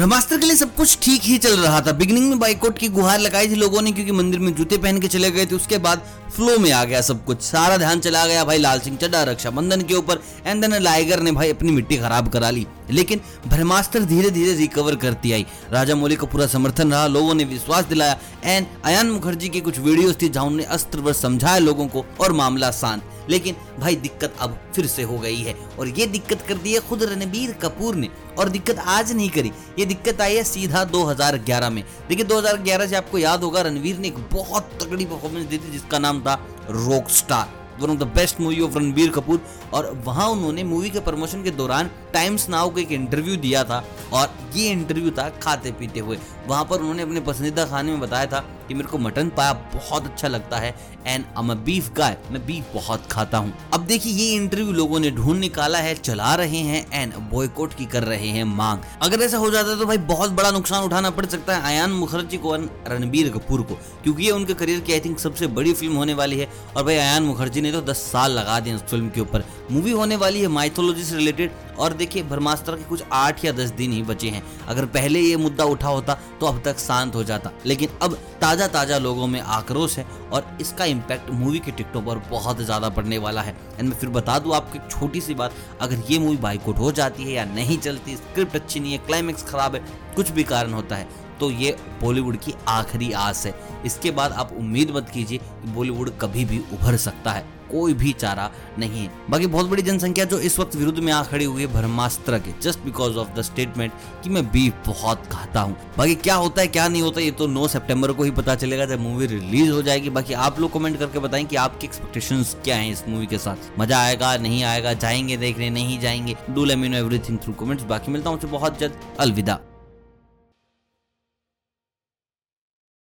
ब्रह्मास्त्र के लिए सब कुछ ठीक ही चल रहा था। बिगनिंग में बाइकोट की गुहार लगाई थी लोगों ने, क्योंकि मंदिर में जूते पहन के चले गए थे। उसके बाद फ्लो में आ गया सब कुछ। सारा ध्यान चला गया भाई, लाल सिंह चड्डा रक्षाबंधन के ऊपर एंड देन लाइगर ने भाई अपनी मिट्टी खराब करा ली। लेकिन ब्रह्मास्त्र धीरे धीरे रिकवर करती आई। राजा मौली का पूरा समर्थन रहा, लोगों ने विश्वास दिलाया एंड अयान मुखर्जी की कुछ वीडियोस थी, जहाँ उन्होंने अस्त्र वर समझाया लोगों को और मामला शांत। लेकिन भाई दिक्कत अब फिर से हो गई है। और ये दिक्कत कर दी है खुद रणबीर कपूर ने। और दिक्कत आज नहीं करी। ये दिक्कत आई है सीधा 2011 में। देखिए 2011 से आपको याद होगा रणवीर ने एक बहुत तगड़ी परफॉर्मेंस दी थी, जिसका नाम था Rockstar one of the best movie of Ranbir Kapoor. और वहाँ उन्होंने मूवी के प्रमोशन के दौरान टाइम्स नाउ को एक इंटरव्यू दिया था। और ये इंटरव्यू था खाते पीते हुए। वहाँ पर उन्होंने अपने पसंदीदा खाने में बताया था कि मेरे को मटन पाया बहुत अच्छा लगता है एंड अम बीफ गाय मैं बीफ बहुत खाता हूँ। अब देखिए, ये इंटरव्यू लोगों ने ढूंढ निकाला है, चला रहे हैं एंड बॉयकॉट की कर रहे हैं मांग। अगर ऐसा हो जाता तो भाई बहुत बड़ा नुकसान उठाना पड़ सकता है अयान मुखर्जी को रणबीर कपूर को, क्योंकि ये उनके करियर की आई थिंक सबसे बड़ी फ़िल्म होने वाली है। और भाई अयान मुखर्जी ने तो दस साल लगा दिए इस फ़िल्म के ऊपर। मूवी होने वाली है माइथोलॉजी से रिलेटेड और देखिए ब्रह्मास्त्र के कुछ आठ या दस दिन ही बचे हैं। अगर पहले ये मुद्दा उठा होता तो अब तक शांत हो जाता। लेकिन अब ताज़ा ताज़ा लोगों में आक्रोश है और इसका इम्पैक्ट मूवी के टिकटों पर बहुत ज़्यादा पड़ने वाला है। एंड मैं फिर बता दूँ आपको एक छोटी सी बात, अगर ये मूवी बाइकआउट हो जाती है या नहीं चलती स्क्रिप्ट अच्छी नहीं है क्लाइमेक्स खराब है, कुछ भी कारण होता है तो ये बॉलीवुड की आखिरी आस है। इसके बाद आप उम्मीद मत कीजिए कि बॉलीवुड कभी भी उभर सकता है। कोई भी चारा नहीं। है बाकी बहुत बड़ी जनसंख्या जो इस वक्त विरुद्ध में आ खड़ी हुई है ब्रह्मास्त्र के just because of the statement कि मैं बीफ बहुत खाता हूँ। बाकी क्या होता है, क्या नहीं होता, ये तो 9 सितंबर को ही पता चलेगा जब मूवी रिलीज़ हो जाएगी। बाकी आप लोग कमेंट करके बताएँ कि आपकी एक्सपेक्टेशंस क्या है इस मूवी के साथ। मज़ा आएगा, नहीं आएगा, जाएँगे देखने नहीं जाएँगे। Do let me know everything through comments बाकी मिलता हूँ बहुत जल्द। अलविदा।